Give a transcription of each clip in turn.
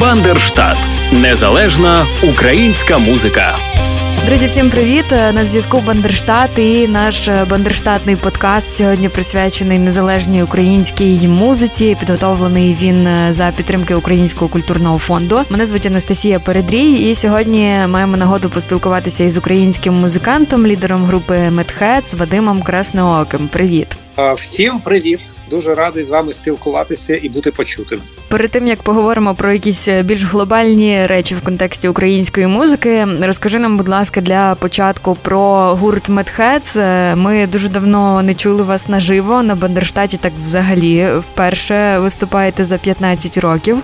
Бандерштат незалежна українська музика. Друзі, всім привіт! На зв'язку Бандерштат і наш бандерштатний подкаст сьогодні присвячений незалежній українській музиці. Підготовлений він за підтримки Українського культурного фонду. Мене звуть Анастасія Передрій, і сьогодні маємо нагоду поспілкуватися із українським музикантом, лідером групи Медхец Вадимом Краснооким. Привіт! Всім привіт! Дуже радий з вами спілкуватися і бути почутим. Перед тим як поговоримо про якісь більш глобальні речі в контексті української музики, розкажи нам, будь ласка, для початку про гурт Медхец. Ми дуже давно не чули вас наживо на Бандерштаті. Так взагалі вперше виступаєте за 15 років.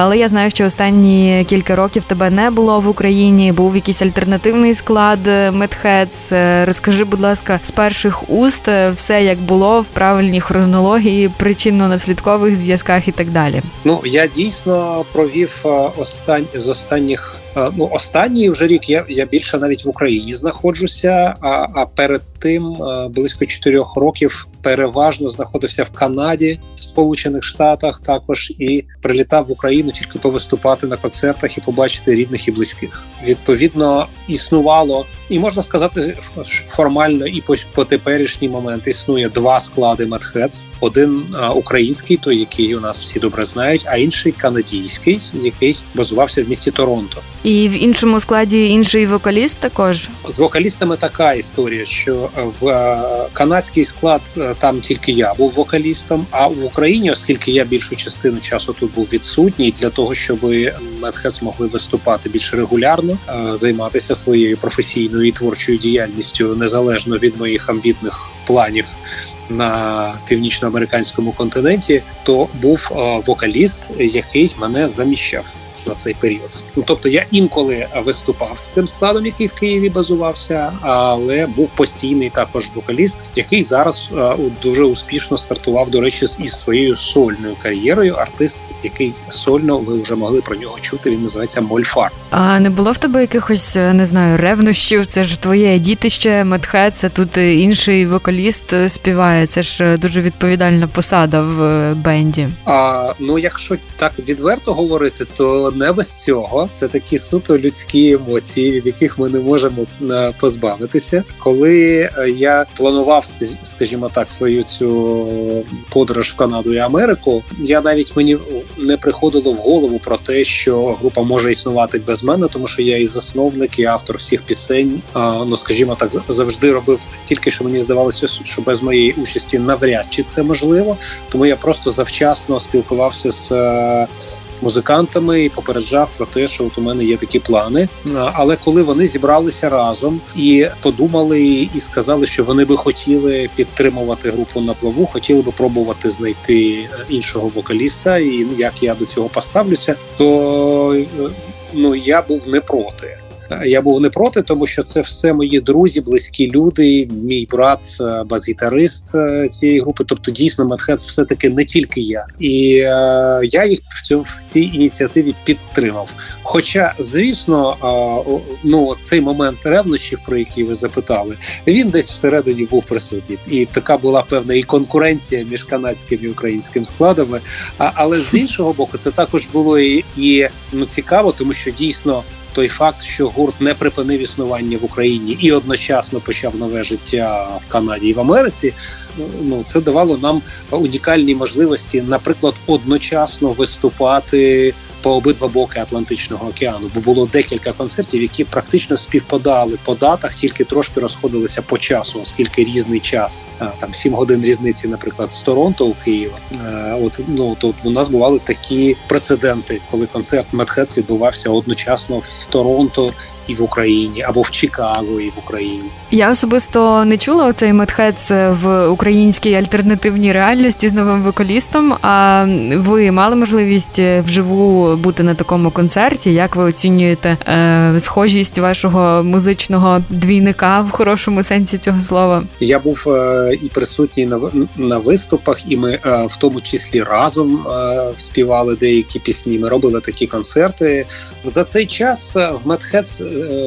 Але я знаю, що останні кілька років тебе не було в Україні. Був якийсь альтернативний склад Медхец. Розкажи, будь ласка, з перших уст все як було було в правильній хронології, причинно-наслідкових зв'язках і так далі. Ну я дійсно провів е, остань з останніх. Е, ну, останній вже рік я я більше навіть в Україні знаходжуся. А а перед тим е, близько чотирьох років переважно знаходився в Канаді, в Сполучених Штатах також і прилітав в Україну тільки повиступати на концертах і побачити рідних і близьких. Відповідно, існувало і можна сказати, формально і по, по теперішній момент існує два склади Медхец: один а, український, той який у нас всі добре знають, а інший канадійський, який базувався в місті Торонто. І в іншому складі інший вокаліст також з вокалістами така історія, що в канадський склад там тільки я був вокалістом. А в Україні, оскільки я більшу частину часу тут був відсутній, для того, щоб Медхец могли виступати більш регулярно, займатися своєю професійною і творчою діяльністю незалежно від моїх амбітних планів на північноамериканському континенті, то був вокаліст, який мене заміщав на цей період. Ну тобто я інколи виступав з цим складом, який в Києві базувався, але був постійний також вокаліст, який зараз а, дуже успішно стартував. До речі, із своєю сольною кар'єрою. Артист, який сольно ви вже могли про нього чути. Він називається Мольфар. А не було в тебе якихось не знаю ревнощів? Це ж твоє дітище, Медхе, це тут інший вокаліст співає. Це ж дуже відповідальна посада в бенді. А ну якщо так відверто говорити, то не без цього. Це такі суто людські емоції, від яких ми не можемо е, позбавитися. Коли е, я планував, скажімо так, свою цю подорож в Канаду і Америку, я навіть мені не приходило в голову про те, що група може існувати без мене, тому що я і засновник, і автор всіх пісень. Ну скажімо так, завжди робив стільки, що мені здавалося, що без моєї участі навряд чи це можливо. Тому я просто завчасно спілкувався з е, музикантами і попереджав про те, що от у мене є такі плани. Але коли вони зібралися разом і подумали, і сказали, що вони би хотіли підтримувати групу на плаву, хотіли би пробувати знайти е, іншого вокаліста, і як я до цього поставлюся, то е, ну я був не проти. Я був не проти, тому що це все мої друзі, близькі люди. Мій брат, е, бас-гітарист е, цієї групи. Тобто, дійсно, Медхец все таки не тільки я, і е, я їх в цьому в цій ініціативі підтримав. Хоча, звісно, е, ну цей момент ревнощів, про який ви запитали, він десь всередині був присутній, і така була певна і конкуренція між канадським і українським складами. А але з іншого боку, це також було і, і ну цікаво, тому що дійсно той факт, що гурт не припинив існування в Україні і одночасно почав нове життя в Канаді і в Америці. Ну це давало нам унікальні можливості, наприклад, одночасно виступати по обидва боки Атлантичного океану, бо було декілька концертів, які практично співпадали по датах, тільки трошки розходилися по часу, оскільки різний час там сім годин різниці, наприклад, з Торонто у Києва. От ну то у нас бували такі прецеденти, коли концерт Медхец відбувався одночасно в Торонто і в Україні, або в Чикаго, і в Україні. Я особисто не чула оцей медхец в українській альтернативній реальності з новим вокалістом. А ви мали можливість вживу бути на такому концерті? Як ви оцінюєте е, схожість вашого музичного двійника в хорошому сенсі цього слова? Я був е, і присутній на на виступах, і ми е, в тому числі разом е, співали деякі пісні. Ми робили такі концерти. За цей час в Медхец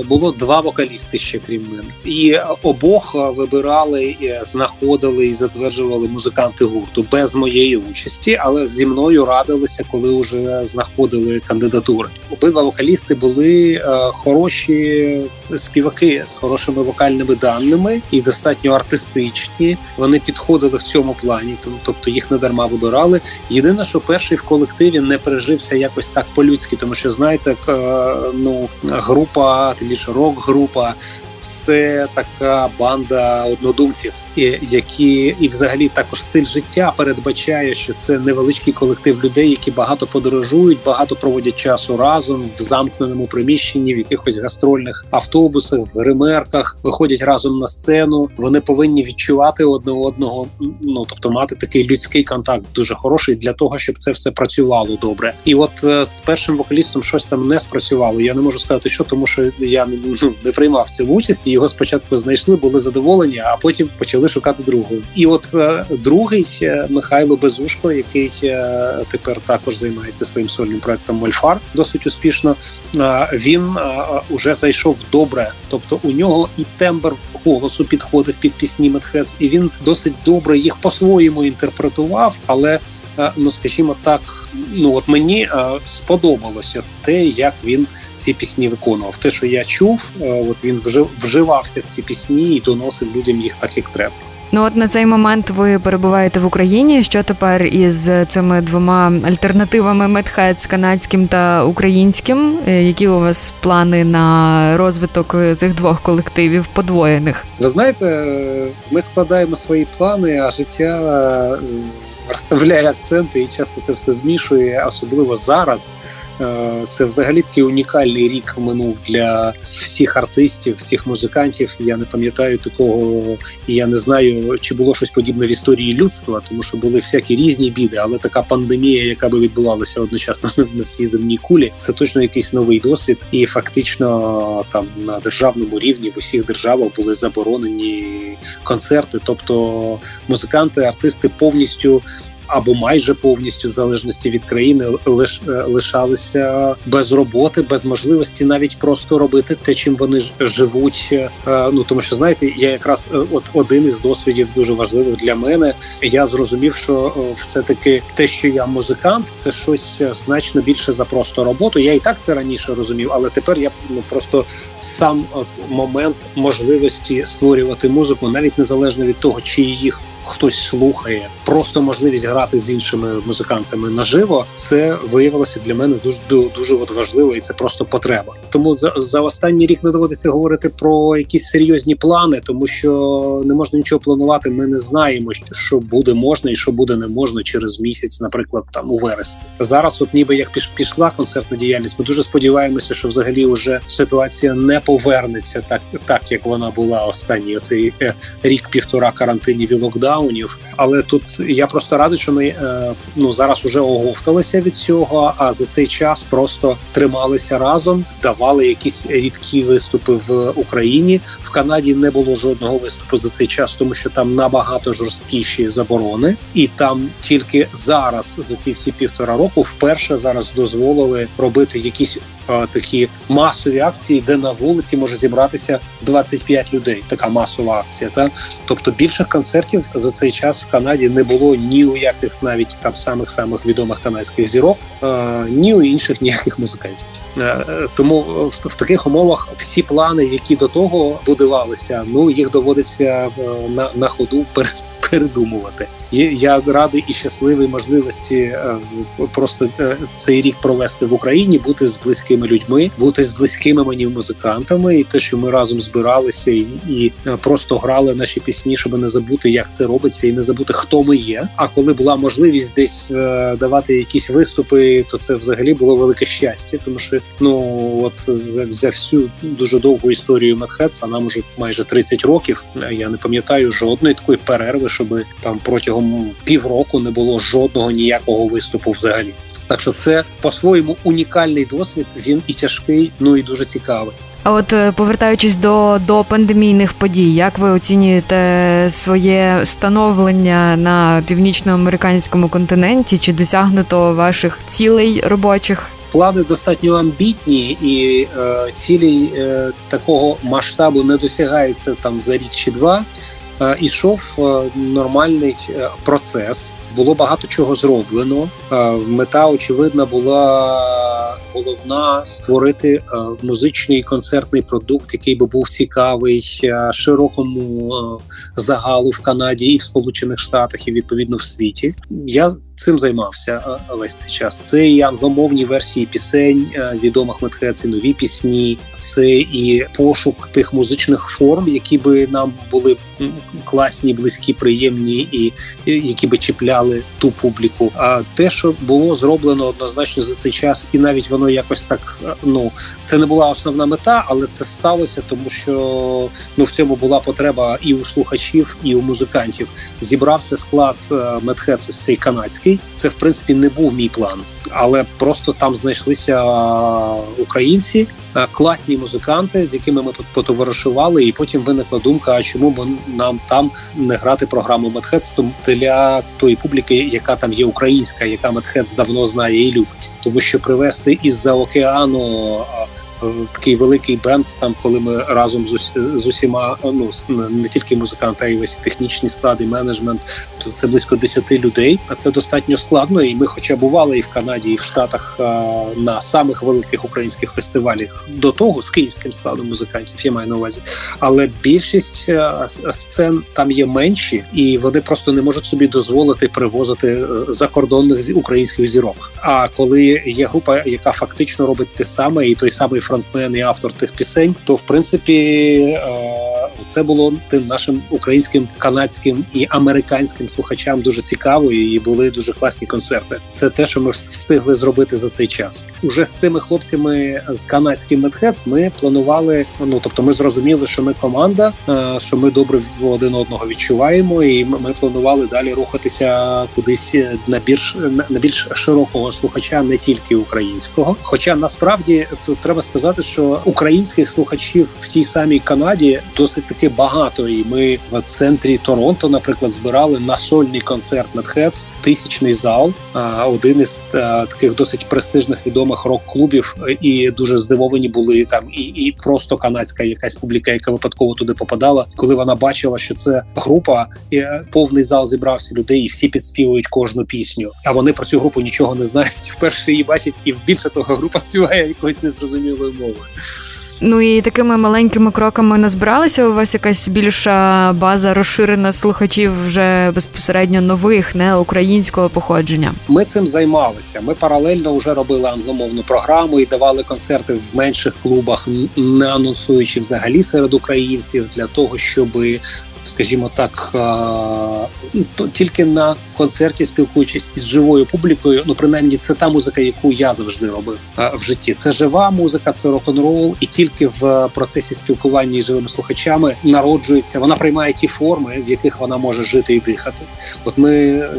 було два вокалісти ще крім мене, і обох вибирали, знаходили і затверджували музиканти гурту без моєї участі, але зі мною радилися, коли вже знаходили кандидатури. Обидва вокалісти були хороші співаки з хорошими вокальними даними і достатньо артистичні. Вони підходили в цьому плані, тобто їх не дарма вибирали. Єдине, що перший в колективі не пережився якось так по-людськи, тому що знаєте, ну група, тим більше рок-група. Це така банда однодумців які і, взагалі, також стиль життя передбачає, що це невеличкий колектив людей, які багато подорожують, багато проводять часу разом в замкненому приміщенні, в якихось гастрольних автобусах, в гримерках, виходять разом на сцену. Вони повинні відчувати одне одного. Ну тобто мати такий людський контакт дуже хороший для того, щоб це все працювало добре. І от е, з першим вокалістом щось там не спрацювало. Я не можу сказати, що тому, що я не, ну, не приймав цю участь. Його спочатку знайшли, були задоволені, а потім почали почали шукати другого. І от е, другий е, Михайло Безушко, який е, тепер також займається своїм сольним проектом Мольфар, досить успішно. Він уже зайшов добре, тобто у нього і тембр голосу підходив під пісні Медхец, і він досить добре їх по-своєму інтерпретував, але ну скажімо так, ну от мені сподобалося те, як він ці пісні виконував. Те, що я чув, от він вживався в ці пісні і доносив людям їх так, як треба. Ну от на цей момент ви перебуваєте в Україні. Що тепер із цими двома альтернативами Медхед канадським та українським? Е, які у вас плани на розвиток цих двох колективів подвоєних? Ви знаєте, ми складаємо свої плани, а життя е, розставляє акценти і часто це все змішує, особливо зараз. Е, це взагалі такий унікальний рік минув для всіх артистів, всіх музикантів. Я не пам'ятаю такого, і я не знаю, чи було щось подібне в історії людства, тому що були всякі різні біди, але така пандемія, яка би відбувалася одночасно на всій земній кулі, це точно якийсь новий досвід. І фактично там на державному рівні в усіх державах були заборонені концерти, тобто музиканти, артисти повністю або майже повністю в залежності від країни лиш е, лишалися без роботи, без можливості навіть просто робити те, чим вони живуть. Е, ну тому що знаєте, я якраз е, от один із досвідів дуже важливих для мене. Я зрозумів, що все таки те, що я музикант, це щось значно більше за просто роботу. Я і так це раніше розумів, але тепер я ну просто сам от момент можливості створювати музику, навіть незалежно від того, чи їх хтось слухає, просто можливість грати з іншими музикантами наживо, це виявилося для мене дуже дуже от важливо, і це просто потреба. Тому за за останній рік не доводиться говорити про якісь серйозні плани, тому що не можна нічого планувати. Ми не знаємо, що буде можна і що буде не можна через місяць, наприклад, там у вересні. Зараз, от ніби як пішла концертна діяльність, ми дуже сподіваємося, що взагалі вже ситуація не повернеться так, так як вона була останній оцей е, рік півтора карантинів і локдаун локдаунів. Але тут я просто радий, що ми е, ну зараз уже оговталися від цього. А за цей час просто трималися разом, давали якісь рідкі виступи в Україні. В Канаді не було жодного виступу за цей час, тому що там набагато жорсткіші заборони, і там тільки зараз за ці всі півтора року вперше зараз дозволили робити якісь такі масові акції, де на вулиці може зібратися 25 людей. Така масова акція. Та тобто більших концертів за цей час в Канаді не було ні у яких навіть там самих самих відомих канадських зірок, ні у інших ніяких музикантів. Е, тому в, таких умовах всі плани, які до того будувалися, ну їх доводиться е, на на ходу передумувати я радий і щасливий можливості е, просто е, цей рік провести в Україні, бути з близькими людьми, бути з близькими мені музикантами, і те, що ми разом збиралися і, і е, просто грали наші пісні, щоб не забути, як це робиться, і не забути, хто ми є. А коли була можливість десь давати якісь виступи, то це взагалі було велике щастя, тому що ну от за, за всю дуже довгу історію Медхец, а нам уже майже 30 років. Я не пам'ятаю жодної такої перерви, щоб там протягом протягом півроку не було жодного ніякого виступу взагалі. Так що це по-своєму унікальний досвід. Він і тяжкий, ну і дуже цікавий. А от е, повертаючись до до пандемійних подій, як ви оцінюєте своє становлення на північноамериканському континенті? Чи досягнуто ваших цілей робочих? плани достатньо амбітні, і е, цілі е, такого масштабу не досягаються там за рік чи два. Е, ішов е, нормальний е, процес. Було багато чого зроблено. Мета очевидна була головна створити музичний концертний продукт, який би був цікавий широкому загалу в Канаді і в Сполучених Штатах, і відповідно в світі. Я цим займався весь цей час. Це і англомовні версії пісень відомих Метхец, і нові пісні, це і пошук тих музичних форм, які би нам були класні, близькі, приємні, і які би чіпляли ту публіку. А те, що було зроблено однозначно за цей час, і навіть воно якось так. Ну це не була основна мета, але це сталося, тому що ну в цьому була потреба і у слухачів, і у музикантів. Зібрався склад Медхецу цей канадський. Це в принципі не був мій план. Але просто там знайшлися українці, класні музиканти, з якими ми потоваришували, і потім виникла думка: а чому б нам там не грати програму Медхец для тої публіки, яка там є українська, яка Медхец давно знає і любить, тому що привезти із за океану такий великий бенд, там коли ми разом з з усіма, ну не тільки музиканти, а й весь технічний склад і менеджмент, то це близько 10 людей. А це достатньо складно. І ми, хоча бували і в Канаді, і в Штатах на самих великих українських фестивалях до того з київським складом музикантів, я маю на увазі. Але більшість сцен там є менші, і вони просто не можуть собі дозволити привозити е, закордонних українських зірок. А коли є група, яка фактично робить те саме, і той самий фронтмен і автор тих пісень, то в принципі е, це було тим нашим українським, канадським і американським слухачам дуже цікаво, і були дуже класні концерти. Це те, що ми встигли зробити за цей час. Уже з цими хлопцями з канадським медхец ми планували. Ну тобто, ми зрозуміли, що ми команда, е, що ми добре один одного відчуваємо, і ми планували далі рухатися кудись на більш на більш широкого слухача, не тільки українського. Хоча насправді то треба сказати що українських слухачів в тій самій Канаді досить таки багато, і ми в центрі Торонто, наприклад, збирали на сольний концерт Медхец, тисячний зал. Один із таких досить престижних відомих рок-клубів, і дуже здивовані були там, і і просто канадська якась публіка, яка випадково туди попадала, коли вона бачила, що це група, і повний зал зібрався людей, і всі підспівують кожну пісню. А вони про цю групу нічого не знають. Вперше її бачать, і в більше того група співає якоюсь незрозумілою англійською мовою. Ну і такими маленькими кроками назбиралася у вас якась більша база розширена слухачів вже безпосередньо нових, не українського походження. Ми цим займалися. Ми паралельно вже робили англомовну програму і давали концерти в менших клубах, не анонсуючи взагалі серед українців для того, щоб скажімо так, ну, то тільки на концерті спілкуючись із живою публікою. Ну принаймні, це та музика, яку я завжди робив в житті. Це жива музика, це рок-н-рол, і тільки в процесі спілкування із живими слухачами народжується. Вона приймає ті форми, в яких вона може жити і дихати. От ми, е,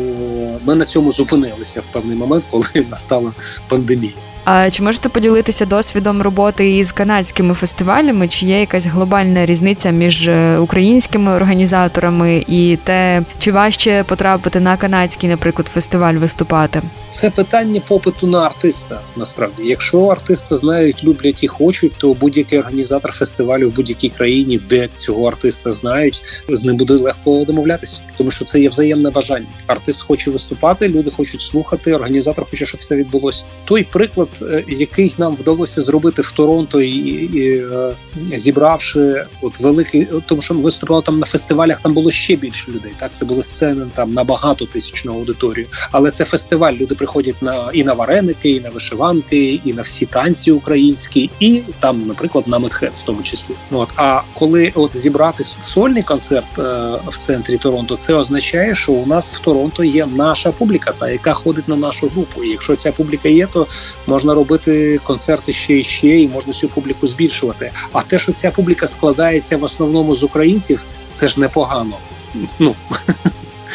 ми на цьому зупинилися в певний момент, коли настала пандемія. А чи можете поділитися досвідом роботи із канадськими фестивалями? Чи є якась глобальна різниця між е, українськими організаторами і те, чи важче потрапити на канадський, наприклад, фестиваль виступати? Це питання попиту на артиста. Насправді, якщо артиста знають, люблять і хочуть, то будь-який організатор фестивалю в будь-якій країні, де цього артиста знають, з ним буде легко домовлятися, тому що це є взаємне бажання. Артист хоче виступати, люди хочуть слухати. Організатор хоче, щоб все відбулося. Той приклад, який нам вдалося зробити в Торонто, і, і е, зібравши от великий, тому що ми виступали там на фестивалях, там було ще більше людей. Так це були сцени там на багато тисячну аудиторію, але це фестиваль. Люди приходять на і на вареники, і на вишиванки, і на всі танці українські, і там, наприклад, на медхец в тому числі. От а коли от зібрати сольний концерт е, в центрі Торонто, це означає, що у нас в Торонто є наша публіка, та яка ходить на нашу групу. І Якщо ця публіка є, то можна робити концерти ще і ще, і можна цю публіку збільшувати. А те, що ця публіка складається в основному з українців, це ж непогано. Ну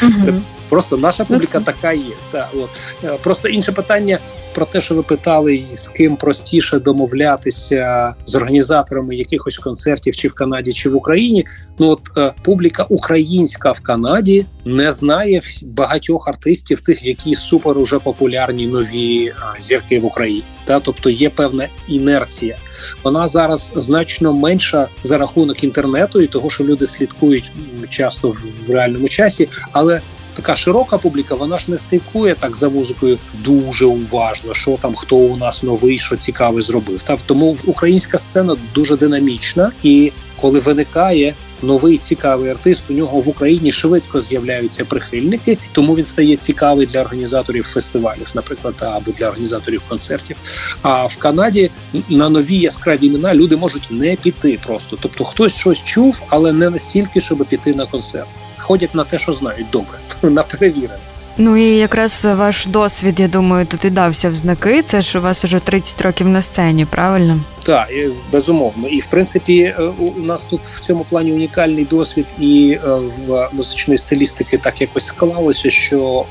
це Просто наша ну, публіка така є. Та от е, просто інше питання. Про те, що ви питали, з ким простіше домовлятися з організаторами якихось концертів, чи в Канаді, чи в Україні. Ну от е, публіка українська в Канаді не знає багатьох артистів, тих, які супер уже популярні нові а, зірки в Україні. Та тобто є певна інерція. Вона зараз значно менша за рахунок інтернету і того, що люди слідкують часто в реальному часі, але така широка публіка, вона ж не слідкує так за музикою дуже уважно, що там хто у нас новий, що цікаве зробив. Та тому українська сцена дуже динамічна, і коли виникає. Новий цікавий артист у нього в Україні швидко з'являються прихильники, тому він стає цікавий для організаторів фестивалів, наприклад, або для організаторів концертів. А в Канаді на нові яскраві імена люди можуть не піти просто. Тобто хтось щось чув, але не настільки, щоб піти на концерт ходять на те, що знають добре, на перевірене. Ну і якраз ваш досвід, я думаю, тут і дався в знаки. Це ж у вас уже 30 років на сцені, правильно? Так, безумовно. І в принципі, е, у нас тут в цьому плані унікальний досвід і е, в музичної стилістики так якось склалося, що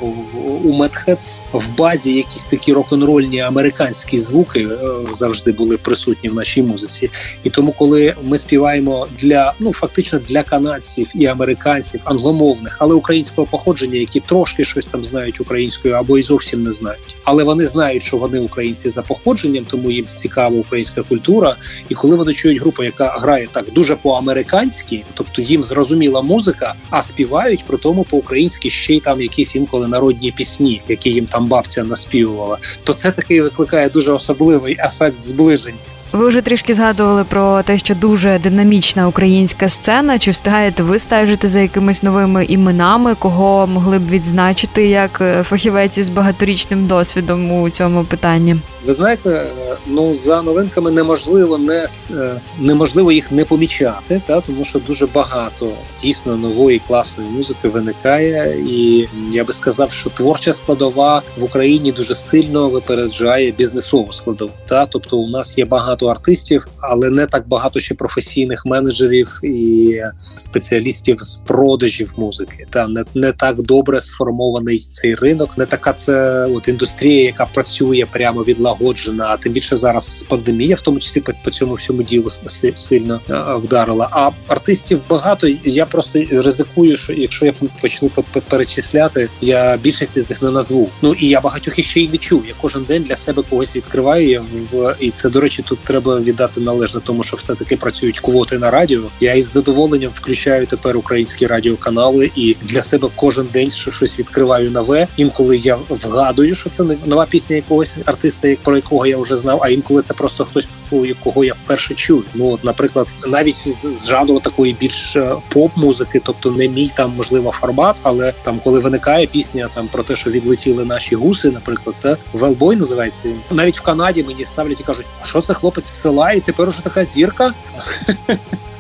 у Медхец в базі якісь такі рок-н-рольні американські звуки е, завжди були присутні в нашій музиці. І тому, коли ми співаємо для ну фактично для канадців і американців, англомовних, але українського походження, які трошки щось там знають українською або і зовсім не знають, але вони знають, що вони українці за походженням, тому їм цікава українська культура культура. І коли вони чують групу, яка грає так дуже по-американськи, тобто їм зрозуміла музика, а співають при тому по-українськи ще й там якісь інколи народні пісні, які їм там бабця наспівувала, то це такий викликає дуже особливий ефект зближень. Ви вже трішки згадували про те, що дуже динамічна українська сцена. Чи встигаєте ви стежити за якимись новими іменами, кого могли б відзначити як е, фахівець із багаторічним досвідом у цьому питанні? Ви знаєте, ну за новинками неможливо не е, неможливо їх не помічати, та тому що дуже багато дійсно нової класної музики виникає, і я би сказав, що творча складова в Україні дуже сильно випереджає бізнесову складову. Та тобто, у нас є багато артистів, але не так багато ще професійних менеджерів і спеціалістів з продажів музики. Та не, не так добре сформований цей ринок, не така це от індустрія, яка працює прямо від налагоджена, а тим більше зараз пандемія, в тому числі по, по цьому всьому ділу сильно вдарила. А артистів багато. Я просто ризикую, що якщо я почну перечисляти, я більшість з них не назву. Ну і я багатьох іще й не чую. Я кожен день для себе когось відкриваю. І це до речі, тут треба віддати належне, тому що все таки працюють квоти на радіо. Я із задоволенням включаю тепер українські радіоканали і для себе кожен день щось відкриваю нове. Інколи я вгадую, що це нова пісня якогось артиста, про якого я вже знав, а інколи це просто хтось якого я вперше чую. Ну от, наприклад, навіть з жанру такої більш е, поп-музики, тобто не мій там можливо формат, але там, коли виникає пісня там про те, що відлетіли наші гуси, наприклад, та Велбой називається він. Навіть в Канаді мені ставлять і кажуть, а що це хлопець з села, і тепер уже така зірка.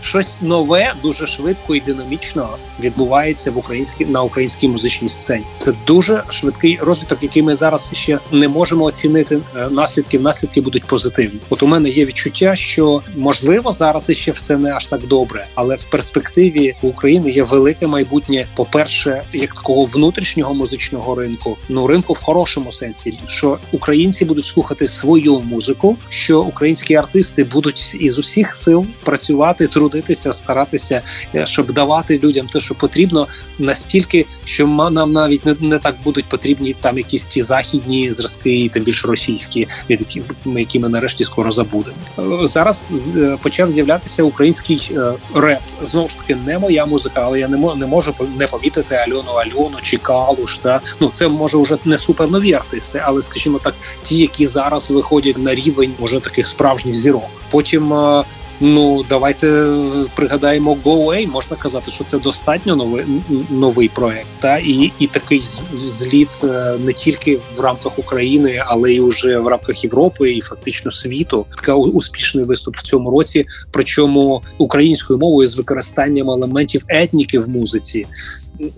Щось нове, дуже швидко і динамічно відбувається в українській на українській музичній сцені. Це дуже швидкий розвиток, який ми зараз ще не можемо оцінити. Е, наслідки наслідки будуть позитивні. От у мене є відчуття, що можливо зараз іще все не аж так добре, але в перспективі України є велике майбутнє. По перше, як такого внутрішнього музичного ринку, ну ринку в хорошому сенсі, що українці будуть слухати свою музику, що українські артисти будуть із усіх сил працювати труд трудитися, старатися, е, щоб давати людям те, що потрібно, настільки, що нам навіть не, не так будуть потрібні там якісь ті західні зразки, і тим більше російські, від яких ми які ми нарешті скоро забудемо. Е, зараз е, почав з'являтися український реп. Знову ж таки, не моя музика, але я не можу не можу не помітити Альону Альону чи Калуш. Та ну це може вже не супер нові артисти, але скажімо так, ті, які зараз виходять на рівень може таких справжніх зірок. Потім Ну давайте пригадаємо Go. Можна казати, що це достатньо новий новий проект. Та і і такий зліт е, не тільки в рамках України, але й уже в рамках Європи і фактично світу. Така успішний виступ в цьому році. Причому українською мовою з використанням елементів етніки в музиці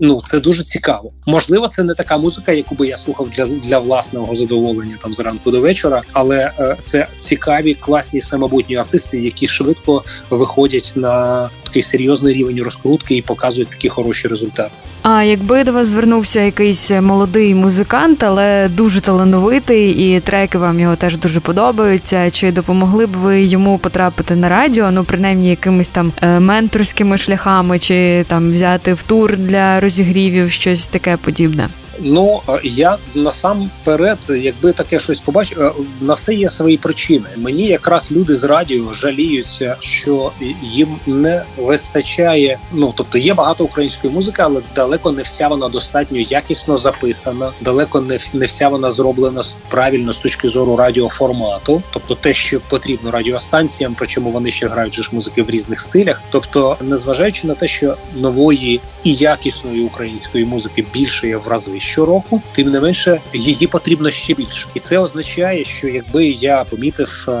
ну це дуже цікаво. Можливо, це не така музика, яку би я слухав для для власного задоволення там зранку до вечора, але е, це цікаві, класні самобутні артисти, які швидко виходять на такий серйозний рівень розкрутки і показують такі хороші результати. А якби до вас звернувся якийсь молодий музикант, але дуже талановитий, і треки вам його теж дуже подобаються. Чи допомогли б ви йому потрапити на радіо? Ну принаймні якимись там е, менторськими шляхами, чи там взяти в тур для розігрівів, щось таке подібне? Ну я насамперед, якби таке щось побачив, на все є свої причини. Мені якраз люди з радіо жаліються, що їм не вистачає. Ну тобто є багато української музики, але далеко не вся вона достатньо якісно записана, далеко не не вся вона зроблена правильно з точки зору радіоформату, тобто те, що потрібно радіостанціям, причому вони ще грають ж музики в різних стилях. Тобто, незважаючи на те, що нової і якісної української музики більше є в рази щороку, тим не менше її потрібно ще більше, і це означає, що якби я помітив е,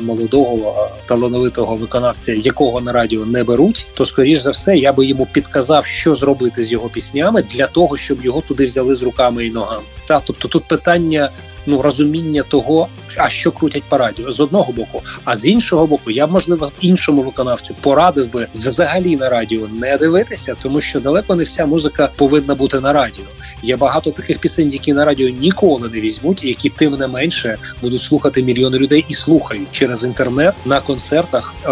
молодого талановитого виконавця, якого на радіо не беруть, то скоріш за все я би йому підказав, що зробити з його піснями для того, щоб його туди взяли з руками і ногами. Та тобто тут питання ну розуміння того, а що крутять по радіо з одного боку. А з іншого боку, я б, можливо іншому виконавцю порадив би взагалі на радіо не дивитися, тому що далеко не вся музика повинна бути на радіо. Є багато таких пісень, які на радіо ніколи не візьмуть, які тим не менше будуть слухати мільйони людей і слухають через інтернет на концертах е-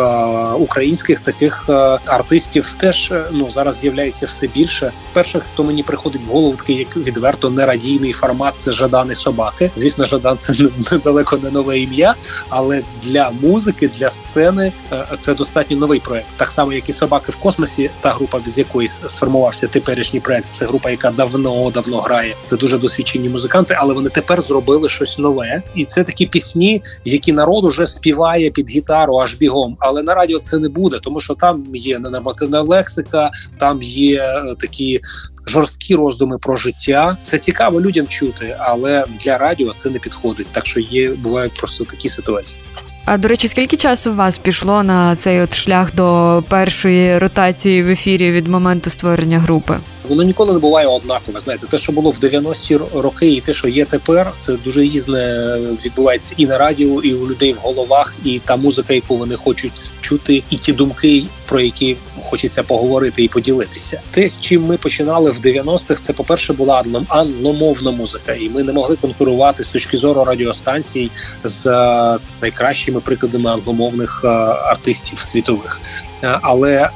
українських таких е- артистів. Теж е, ну зараз з'являється все більше. Перше, хто мені приходить в голову, такий як відверто нерадійний формат, це жадани собаки. Звісно, Жадан це недалеко не нове ім'я, але для музики, для сцени е, це достатньо новий проект. Так само, як і собаки в космосі, та група, з якої сформувався теперішній проект. Це група, яка давно давно грає. Це дуже досвідчені музиканти, але вони тепер зробили щось нове. І це такі пісні, які народ уже співає під гітару аж бігом. Але на радіо це не буде, тому що там є ненормативна лексика, там є е, такі жорсткі роздуми про життя. Це цікаво людям чути, але для радіо це не підходить. Так що є бувають просто такі ситуації. А до речі, скільки часу у вас пішло на цей от шлях до першої ротації в ефірі від моменту створення групи? Воно ніколи не буває однакове. Знаєте, те, що було в 90-ті роки, і те, що є тепер, це дуже різне відбувається і на радіо, і у людей в головах, і та музика, яку вони хочуть чути, і ті думки, про які хочеться поговорити і поділитися. Те, з чим ми починали в 90-х, це по перше була англомовна музика, і ми не могли конкурувати з точки зору радіостанцій з е, найкращими прикладами англомовних е, артистів світових. Е, але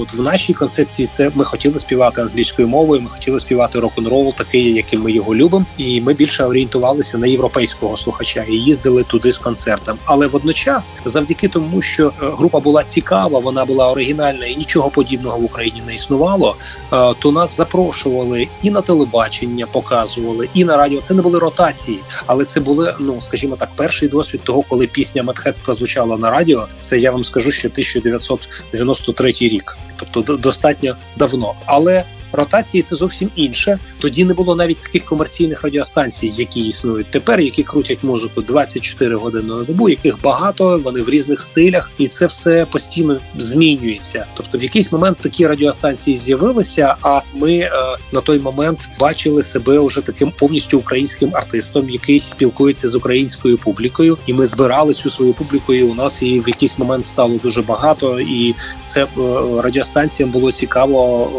от в нашій концепції це ми хотіли співати англійською мовою. Ми хотіли співати рок-н-рол, такий, яким ми його любимо, і ми більше орієнтувалися на європейського слухача і їздили туди з концертом. Але водночас, завдяки тому, що е, група була цікава, вона була оригінальна і нічого подібного в Україні не існувало. Е, то нас запрошували і на телебачення, показували, і на радіо. Це не були ротації, але це були, ну скажімо так, перший досвід того, коли пісня Медхец прозвучала на радіо. Це я вам скажу, що 1900 93 рік, тобто достатньо давно. Але ротації це зовсім інше. Тоді не було навіть таких комерційних радіостанцій, які існують тепер, які крутять музику 24 години на добу, яких багато, вони в різних стилях, і це все постійно змінюється. Тобто, в якийсь момент такі радіостанції з'явилися. А ми е, на той момент бачили себе уже таким повністю українським артистом, який спілкується з українською публікою, і ми збирали цю свою публіку. і У нас і в якийсь момент стало дуже багато, і це е, радіостанціям було цікаво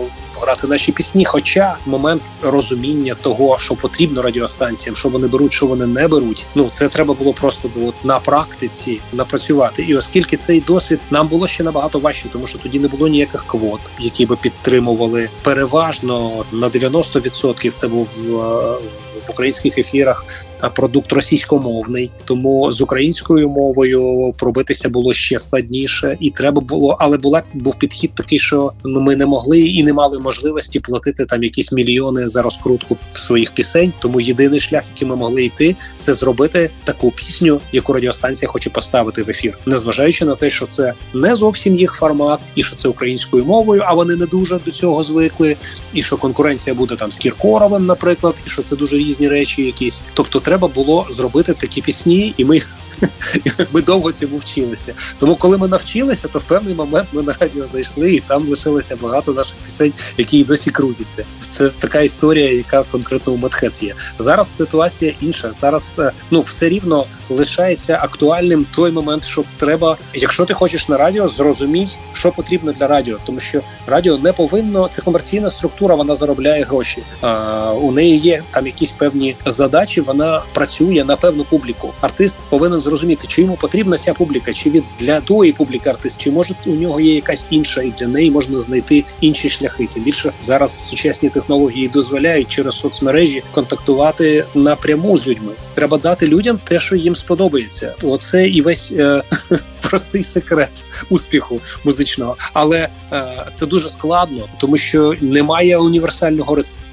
грати наші пісні. Хоча момент розуміння того, що потрібно радіостанціям, що вони беруть, що вони не беруть. Ну це треба було просто от, на практиці напрацювати. І оскільки цей досвід нам було ще набагато важче, тому що тоді не було ніяких квот, які би підтримували переважно на 90% Це був е, в українських ефірах продукт російськомовний, тому з українською мовою пробитися було ще складніше, і треба було, але була був підхід такий, що ми не могли і не мали можливості платити там якісь мільйони за розкрутку своїх пісень. Тому єдиний шлях, який ми могли йти, це зробити таку пісню, яку радіостанція хоче поставити в ефір, незважаючи на те, що це не зовсім їх формат, і що це українською мовою, а вони не дуже до цього звикли, і що конкуренція буде там з Кіркоровим, наприклад, і що це дуже різні речі, якісь, тобто треба було зробити такі пісні, і ми Ми довго цьому вчилися. Тому, коли ми навчилися, то в певний момент ми на радіо зайшли, і там лишилося багато наших пісень, які і досі крутяться. Це така історія, яка конкретно у Медхец є. Зараз ситуація інша. Зараз е, ну все рівно лишається актуальним той момент, що треба, якщо ти хочеш на радіо, зрозуміть, що потрібно для радіо, тому що радіо не повинно це комерційна структура, вона заробляє гроші. А, У неї є там якісь певні задачі. Вона працює на певну публіку. Артист повинен зрозуміти, чи йому потрібна ця публіка, чи від для тої публіки артист, чи може у нього є якась інша, і для неї можна знайти інші шляхи. Тим більше зараз сучасні технології дозволяють через соцмережі контактувати напряму з людьми. Треба дати людям те, що їм сподобається. Оце і весь е, простий секрет успіху музичного, але е, це дуже складно, тому що немає універсального рецепту.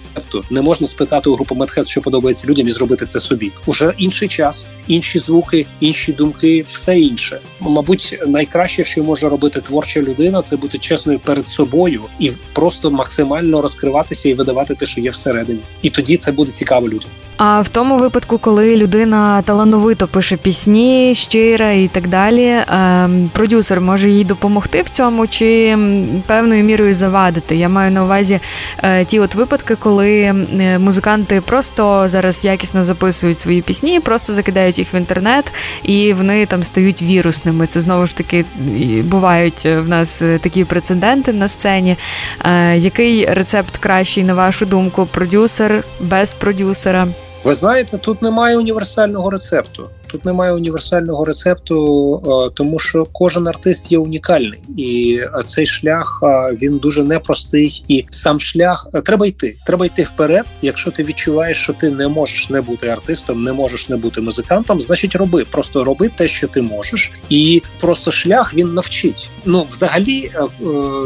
Не можна спитати у групу Медхес, що подобається людям, і зробити це собі. Уже інший час, інші звуки, інші думки, все інше. Мабуть, найкраще, що може робити творча людина, це бути чесною перед собою і просто максимально розкриватися і видавати те, що є всередині. І тоді це буде цікаво людям. А в тому випадку, коли людина талановито пише пісні, щира і так далі, ем, продюсер може їй допомогти в цьому чи певною мірою завадити. Я маю на увазі е, ті от випадки, коли е, музиканти просто зараз якісно записують свої пісні, просто закидають їх в інтернет, і вони там стають вірусними. Це знову ж таки бувають в нас такі прецеденти на сцені. Е, який рецепт кращий на вашу думку? Продюсер без продюсера? Ви знаєте, тут немає універсального рецепту. Тут немає універсального рецепту, е, тому що кожен артист є унікальний, і цей шлях е, він дуже непростий. І сам шлях е, треба йти. Треба йти вперед. Якщо ти відчуваєш, що ти не можеш не бути артистом, не можеш не бути музикантом, значить роби. Просто роби те, що ти можеш, і просто шлях він навчить. Ну, взагалі,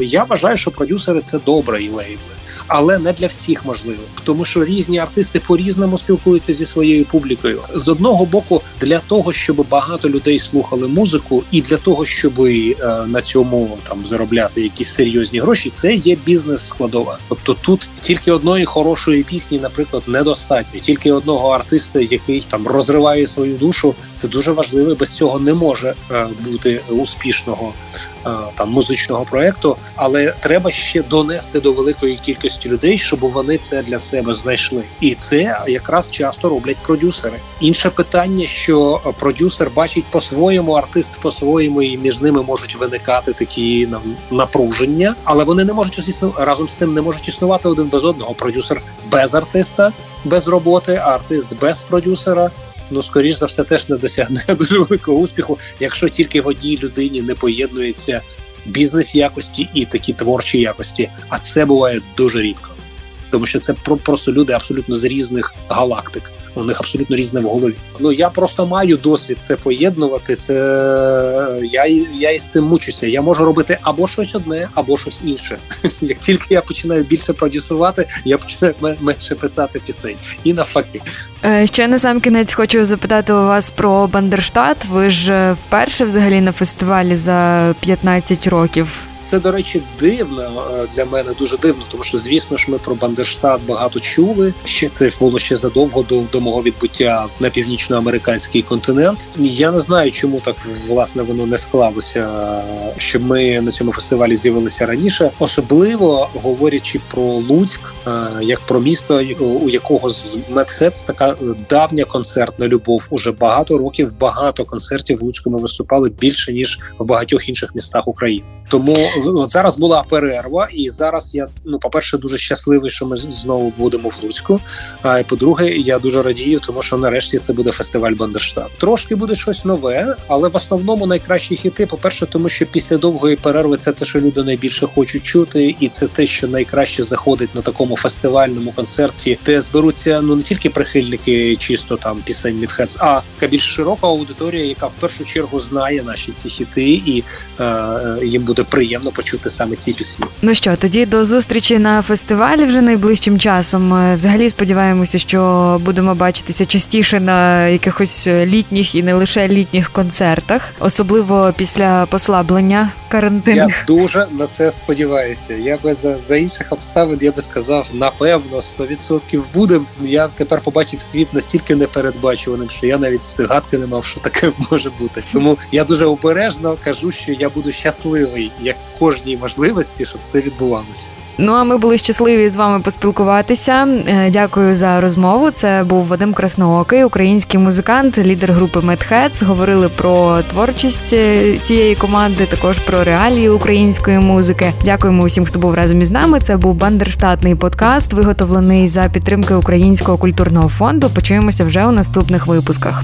я вважаю, що продюсери це добре і лейбли але не для всіх можливо, тому що різні артисти по різному спілкуються зі своєю публікою. З одного боку, для того, щоб багато людей слухали музику, і для того, щоб е, на цьому там заробляти якісь серйозні гроші, це є бізнес складова. Тобто тут тільки одної хорошої пісні, наприклад, недостатньо, тільки одного артиста, який там розриває свою душу, це дуже важливо. Без цього не може е, бути успішного там музичного проекту, але треба ще донести до великої кількості людей, щоб вони це для себе знайшли, і це якраз часто роблять продюсери. Інше питання, що продюсер бачить по-своєму, артист по-своєму, і між ними можуть виникати такі напруження, але вони не можуть існувати разом з цим, не можуть існувати один без одного. Продюсер без артиста, без роботи, артист без продюсера ну скоріш за все теж не досягне дуже великого успіху, якщо тільки в одній людині не поєднується бізнес якості і такі творчі якості. А це буває дуже рідко, тому що це просто люди абсолютно з різних галактик у них абсолютно різне в голові. Ну я просто маю досвід це поєднувати. Це я я із цим мучуся. Я можу робити або щось одне, або щось інше. Як тільки я починаю більше продюсувати, я починаю менше писати пісень і навпаки. Е, ще на сам кінець хочу запитати у вас про Бандерштат. Ви ж е, вперше взагалі на фестивалі за 15 років. Це, до речі, дивно е, для мене дуже дивно, тому що, звісно ж, ми про Бандерштат багато чули. Ще це було ще задовго до, до мого відбуття на північноамериканський континент. Я не знаю, чому так власне воно не склалося, щоб ми на цьому фестивалі з'явилися раніше, особливо говорячи про Луцьк, е, як про місто, у якого з Медхец така давня концертна любов. Уже багато років багато концертів в Луцьку ми виступали більше ніж в багатьох інших містах України. Тому от зараз була перерва, і зараз я ну, по перше, дуже щасливий, що ми знову будемо в Луцьку. А по-друге, я дуже радію, тому що нарешті це буде фестиваль Бандерштаб. Трошки буде щось нове, але в основному найкращі хіти. По перше, тому що після довгої перерви це те, що люди найбільше хочуть чути, і це те, що найкраще заходить на такому фестивальному концерті, де зберуться ну не тільки прихильники, чисто там пісень Мідхец, а така більш широка аудиторія, яка в першу чергу знає наші ці хіти, і е, їм буде буде приємно почути саме ці пісні. Ну що, тоді до зустрічі на фестивалі вже найближчим часом. Е, Взагалі сподіваємося, що будемо бачитися частіше на якихось літніх і не лише літніх концертах, особливо після послаблення карантинних. Я дуже на це сподіваюся. Я би за, за інших обставин я би сказав, напевно, 100% буде. Я тепер побачив світ настільки непередбачуваним, що я навіть гадки не мав, що таке може бути. Тому я дуже обережно кажу, що я буду щасливий як кожній можливості, щоб це відбувалося. Ну а ми були щасливі з вами поспілкуватися. Е, Дякую за розмову. Це був Вадим Красноокий, український музикант, лідер групи Медхец. Говорили про творчість е, цієї команди, також про реалії української музики. Дякуємо усім, хто був разом із нами. Це був бандерштатний подкаст, виготовлений за підтримки Українського культурного фонду. Почуємося вже у наступних випусках.